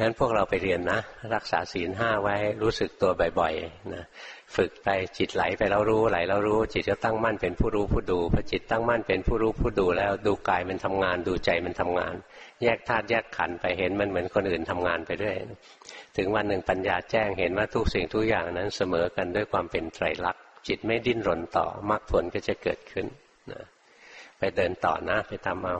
งั้นพวกเราไปเรียนนะ รักษาศีลห้าไว้รู้สึกตัวบ่อยๆนะฝึกไปจิตไหลไปแล้วรู้ไหลแล้วรู้ จิตก็ตั้งมั่นเป็นผู้รู้ผู้ดูพอจิตตั้งมั่นเป็นผู้รู้ผู้ดูแล้วดูกายมันทำงาน ดูใจมันทำงาน แยกธาตุแยกขันไปเห็นมันเหมือนคนอื่นทำงานไปด้วย ถึงวันหนึ่งปัญญาแจ้งเห็นว่าทุกสิ่งทุกอย่างนั้นเสมอกันด้วยความเป็นไตรลักษณ์จิตไม่ดิ้นรนต่อมรรคผลก็จะเกิดขึ้นนะไปเดินต่อนะไปทำเอา